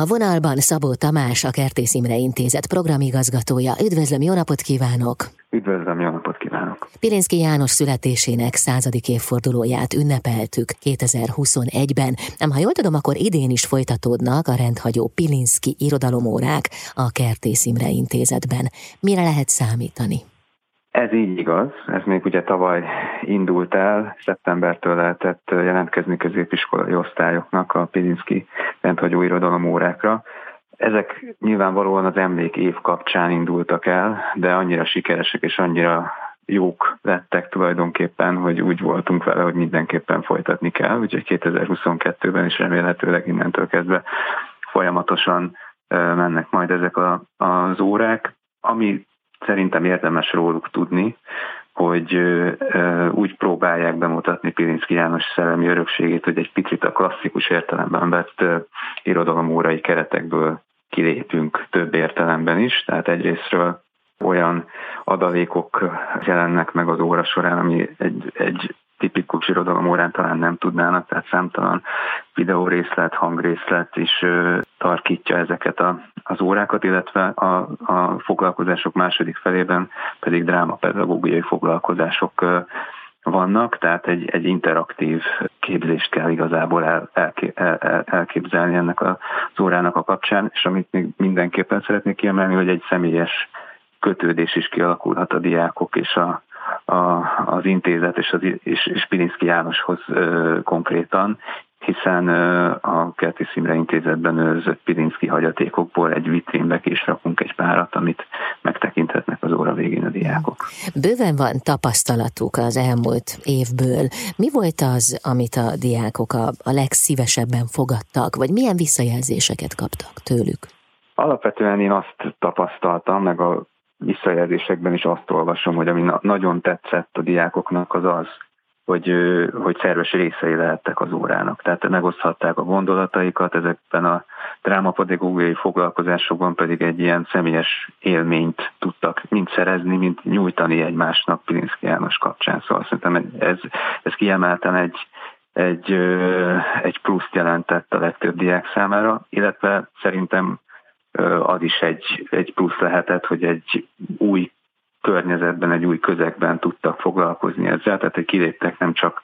A vonalban Szabó Tamás, a Kertész Imre Intézet programigazgatója. Üdvözlöm, jó napot kívánok! Üdvözlöm, jó napot kívánok! Pirinszki János születésének századik évfordulóját ünnepeltük 2021-ben. Nem, ha jól tudom, akkor idén is folytatódnak a rendhagyó Pilinszki irodalomórák a Kertész Imre Intézetben. Mire lehet számítani? Ez így igaz, ez még ugye tavaly indult el, szeptembertől lehetett jelentkezni középiskolai osztályoknak a Pilinszki rendhagyó irodalom órákra. Ezek nyilvánvalóan az emlék év kapcsán indultak el, de annyira sikeresek és annyira jók lettek tulajdonképpen, hogy úgy voltunk vele, hogy mindenképpen folytatni kell, úgyhogy 2022-ben is remélhetőleg innentől kezdve folyamatosan mennek majd ezek a, az órák. Ami szerintem érdemes róluk tudni, hogy úgy próbálják bemutatni Pilinszki János szellemi örökségét, hogy egy picit a klasszikus értelemben vett irodalomórai keretekből kilépünk több értelemben is, tehát egyrésztről olyan adalékok jelennek meg az óra során, ami egy, egy tipikus irodalom órán talán nem tudnának, tehát számtalan videórészlet, hangrészlet is tarkítja ezeket a, az órákat, illetve a, a foglalkozások második felében pedig drámapedagógiai foglalkozások vannak, tehát egy, egy interaktív képzést kell igazából el, el, el, elképzelni ennek az órának a kapcsán, és amit még mindenképpen szeretnék kiemelni, hogy egy személyes kötődés is kialakulhat a diákok és a, a, az intézet és, az, és, és Pilinszki Jánoshoz ö, konkrétan, hiszen a Kerti Szimre Intézetben őrzött Pilinszki hagyatékokból egy vitrínbe is rakunk egy párat, amit megtekinthetnek az óra végén a diákok. Bőven van tapasztalatuk az elmúlt évből. Mi volt az, amit a diákok a, a legszívesebben fogadtak, vagy milyen visszajelzéseket kaptak tőlük? Alapvetően én azt tapasztaltam, meg a visszajelzésekben is azt olvasom, hogy ami nagyon tetszett a diákoknak az az, hogy, hogy szerves részei lehettek az órának. Tehát megoszthatták a gondolataikat, ezekben a drámapedagógiai foglalkozásokban pedig egy ilyen személyes élményt tudtak mind szerezni, mint nyújtani egymásnak Pilinszki János kapcsán. Szóval szerintem ez, ez kiemelten egy, egy, egy pluszt jelentett a legtöbb diák számára, illetve szerintem az is egy, egy plusz lehetett, hogy egy új környezetben, egy új közegben tudtak foglalkozni ezzel, tehát hogy kiléptek nem csak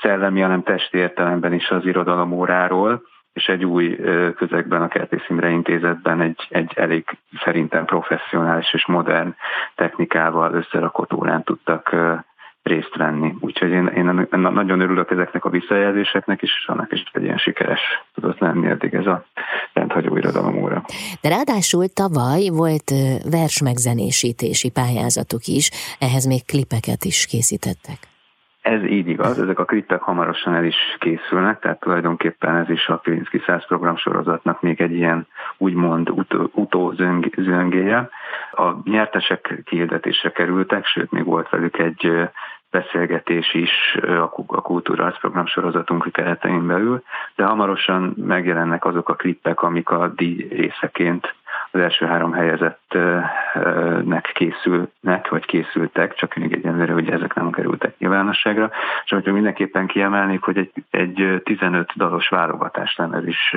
szellemi, hanem testi értelemben is az irodalom óráról, és egy új közegben, a Kertész Imre Intézetben egy, egy elég szerintem professzionális és modern technikával összerakott órán tudtak részt venni. Úgyhogy én, én nagyon örülök ezeknek a visszajelzéseknek, és annak is egy ilyen sikeres tudott lenni eddig ez a rendhagyó irodalom. De ráadásul tavaly volt versmegzenésítési pályázatuk is, ehhez még klipeket is készítettek. Ez így igaz, ezek a klipek hamarosan el is készülnek, tehát tulajdonképpen ez is a Pilinszki 100 program sorozatnak még egy ilyen úgymond utó, utó zöngéje. A nyertesek kihirdetésre kerültek, sőt még volt velük egy beszélgetés is a Kultúra program sorozatunk keretein belül, de hamarosan megjelennek azok a klippek, amik a díj részeként az első három helyezettnek készülnek, vagy készültek, csak még egyenlőre, hogy ezek nem kerültek nyilvánosságra. És hogyha mindenképpen kiemelnék, hogy egy, egy 15 dalos válogatás lemez is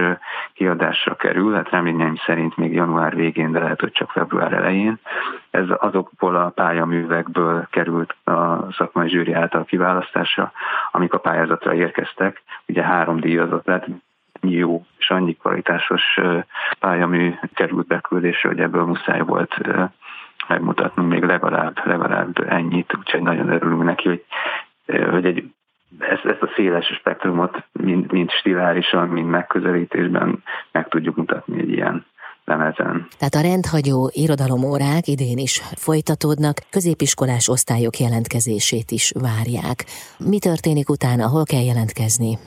kiadásra kerül, hát reményeim szerint még január végén, de lehet, hogy csak február elején. Ez azokból a pályaművekből került a szakmai zsűri által kiválasztásra, amik a pályázatra érkeztek. Ugye három díjazott lett, jó és annyi kvalitásos pályamű került beküldésre, hogy ebből muszáj volt megmutatnunk még legalább, legalább ennyit, úgyhogy nagyon örülünk neki, hogy, hogy egy, ezt, ezt a széles spektrumot mind, mind stilárisan, mind megközelítésben meg tudjuk mutatni egy ilyen lemezen. Tehát a rendhagyó irodalomórák idén is folytatódnak, középiskolás osztályok jelentkezését is várják. Mi történik utána, hol kell jelentkezni?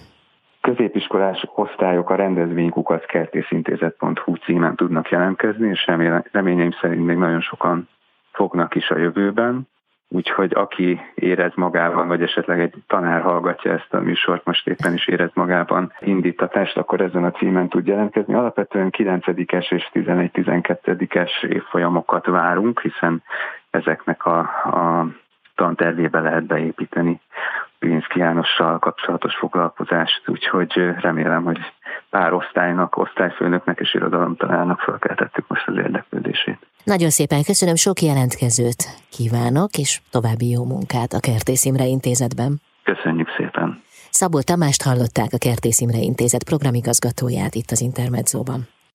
középiskolás osztályok a rendezvénykukat kertészintézet.hu címen tudnak jelentkezni, és reményeim szerint még nagyon sokan fognak is a jövőben. Úgyhogy aki érez magában, vagy esetleg egy tanár hallgatja ezt a műsort, most éppen is érez magában indítatást, akkor ezen a címen tud jelentkezni. Alapvetően 9-es és 11-12-es évfolyamokat várunk, hiszen ezeknek a, a tantervébe lehet beépíteni Pilinszki Jánossal kapcsolatos foglalkozást, úgyhogy remélem, hogy pár osztálynak, osztályfőnöknek és irodalomtanának felkeltettük most az érdeklődését. Nagyon szépen köszönöm, sok jelentkezőt kívánok, és további jó munkát a Kertész Imre Intézetben. Köszönjük szépen! Szabó Tamást hallották a Kertész Imre Intézet programigazgatóját itt az Intermedzóban.